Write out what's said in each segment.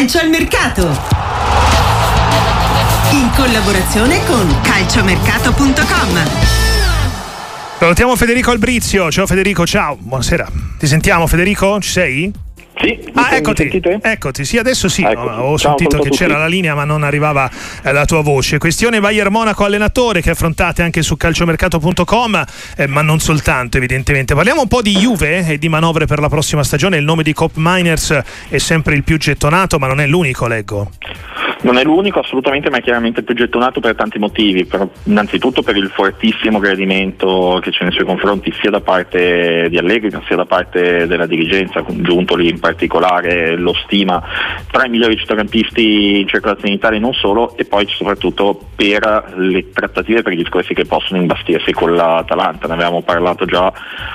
Calcio al mercato. In collaborazione con calciomercato.com. Salutiamo Federico Albrizio. Ciao Federico, ciao, buonasera. Ti sentiamo Federico? Ci sei? Sì, ah, eccoti, eccoti, sì, adesso sì, ecco, ho ciao, sentito che c'era la linea ma non arrivava eh, la tua voce. Questione Bayern Monaco allenatore che affrontate anche su calciomercato.com, eh, ma non soltanto evidentemente. Parliamo un po' di Juve e di manovre per la prossima stagione, il nome di Cop Miners è sempre il più gettonato, ma non è l'unico, leggo. Non è l'unico assolutamente, ma è chiaramente più gettonato per tanti motivi. Per, innanzitutto per il fortissimo gradimento che c'è nei suoi confronti sia da parte di Allegri sia da parte della dirigenza, Giuntoli in particolare lo stima tra i migliori centrocampisti in circolazione in Italia e non solo, e poi soprattutto per le trattative per i discorsi che possono imbastirsi con l'Atalanta. Ne avevamo parlato già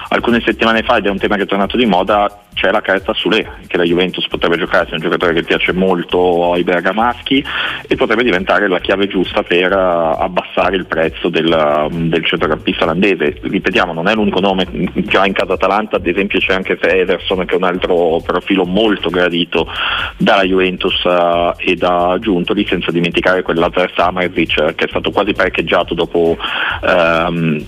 alcune settimane fa ed è un tema che è tornato di moda. C'è la carta Sule che la Juventus potrebbe giocare, è un giocatore che piace molto ai bergamaschi e potrebbe diventare la chiave giusta per uh, abbassare il prezzo del, uh, del centrocampista olandese. Ripetiamo, non è l'unico nome, già in casa Atalanta ad esempio c'è anche Ederson che è un altro profilo molto gradito dalla Juventus e da Giuntoli, senza dimenticare quell'altro Samarzic che è stato quasi parcheggiato dopo um,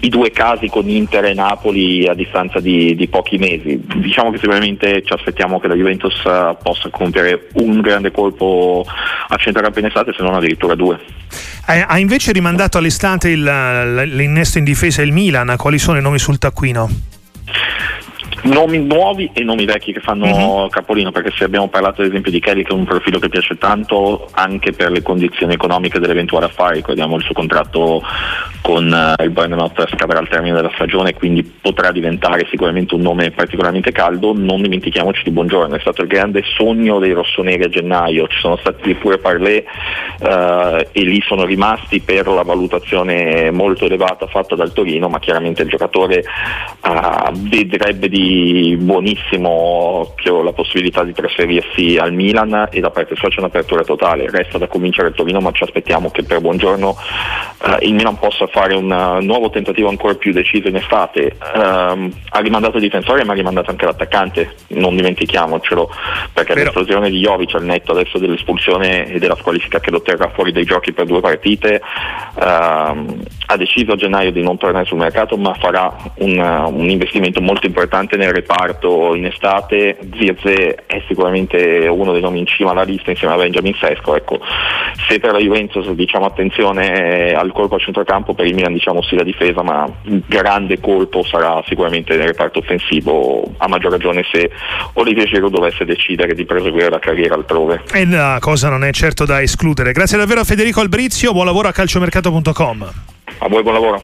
i due casi con Inter e Napoli a distanza di, di pochi mesi. Diciamo che sicuramente ci aspettiamo che la Juventus possa compiere un grande colpo a centrocampo in estate, se non addirittura due. Ha invece rimandato all'estate il, l'innesto in difesa il Milan, quali sono i nomi sul taccuino? Nomi nuovi e nomi vecchi che fanno uh-huh. capolino, perché se abbiamo parlato ad esempio di Kelly che è un profilo che piace tanto anche per le condizioni economiche dell'eventuale affare, ricordiamo il suo contratto con uh, il Bournemouth scadrà al termine della stagione, quindi potrà diventare sicuramente un nome particolarmente caldo, non dimentichiamoci di Buongiorno, è stato il grande sogno dei rossoneri a gennaio, ci sono stati pure parlé uh, e lì sono rimasti per la valutazione molto elevata fatta dal Torino, ma chiaramente il giocatore uh, vedrebbe di buonissimo la possibilità di trasferirsi al Milan e da parte sua c'è un'apertura totale, resta da convincere il Torino ma ci aspettiamo che per buongiorno uh, il Milan possa fare un uh, nuovo tentativo ancora più deciso in estate, uh, ha rimandato il difensore ma ha rimandato anche l'attaccante, non dimentichiamocelo perché Però... l'esplosione di Jovic al netto adesso dell'espulsione e della squalifica che lo terrà fuori dai giochi per due partite ha deciso a gennaio di non tornare sul mercato ma farà un, un investimento molto importante nel reparto in estate, Zirze è sicuramente uno dei nomi in cima alla lista insieme a Benjamin Sesco, ecco, se per la Juventus diciamo attenzione al colpo a centrocampo, per il Milan diciamo sì la difesa, ma il grande colpo sarà sicuramente nel reparto offensivo, a maggior ragione se Olivier Giroud dovesse decidere di proseguire la carriera altrove. E la cosa non è certo da escludere. Grazie davvero a Federico Albrizio, buon lavoro a calciomercato.com. A voi buon lavoro.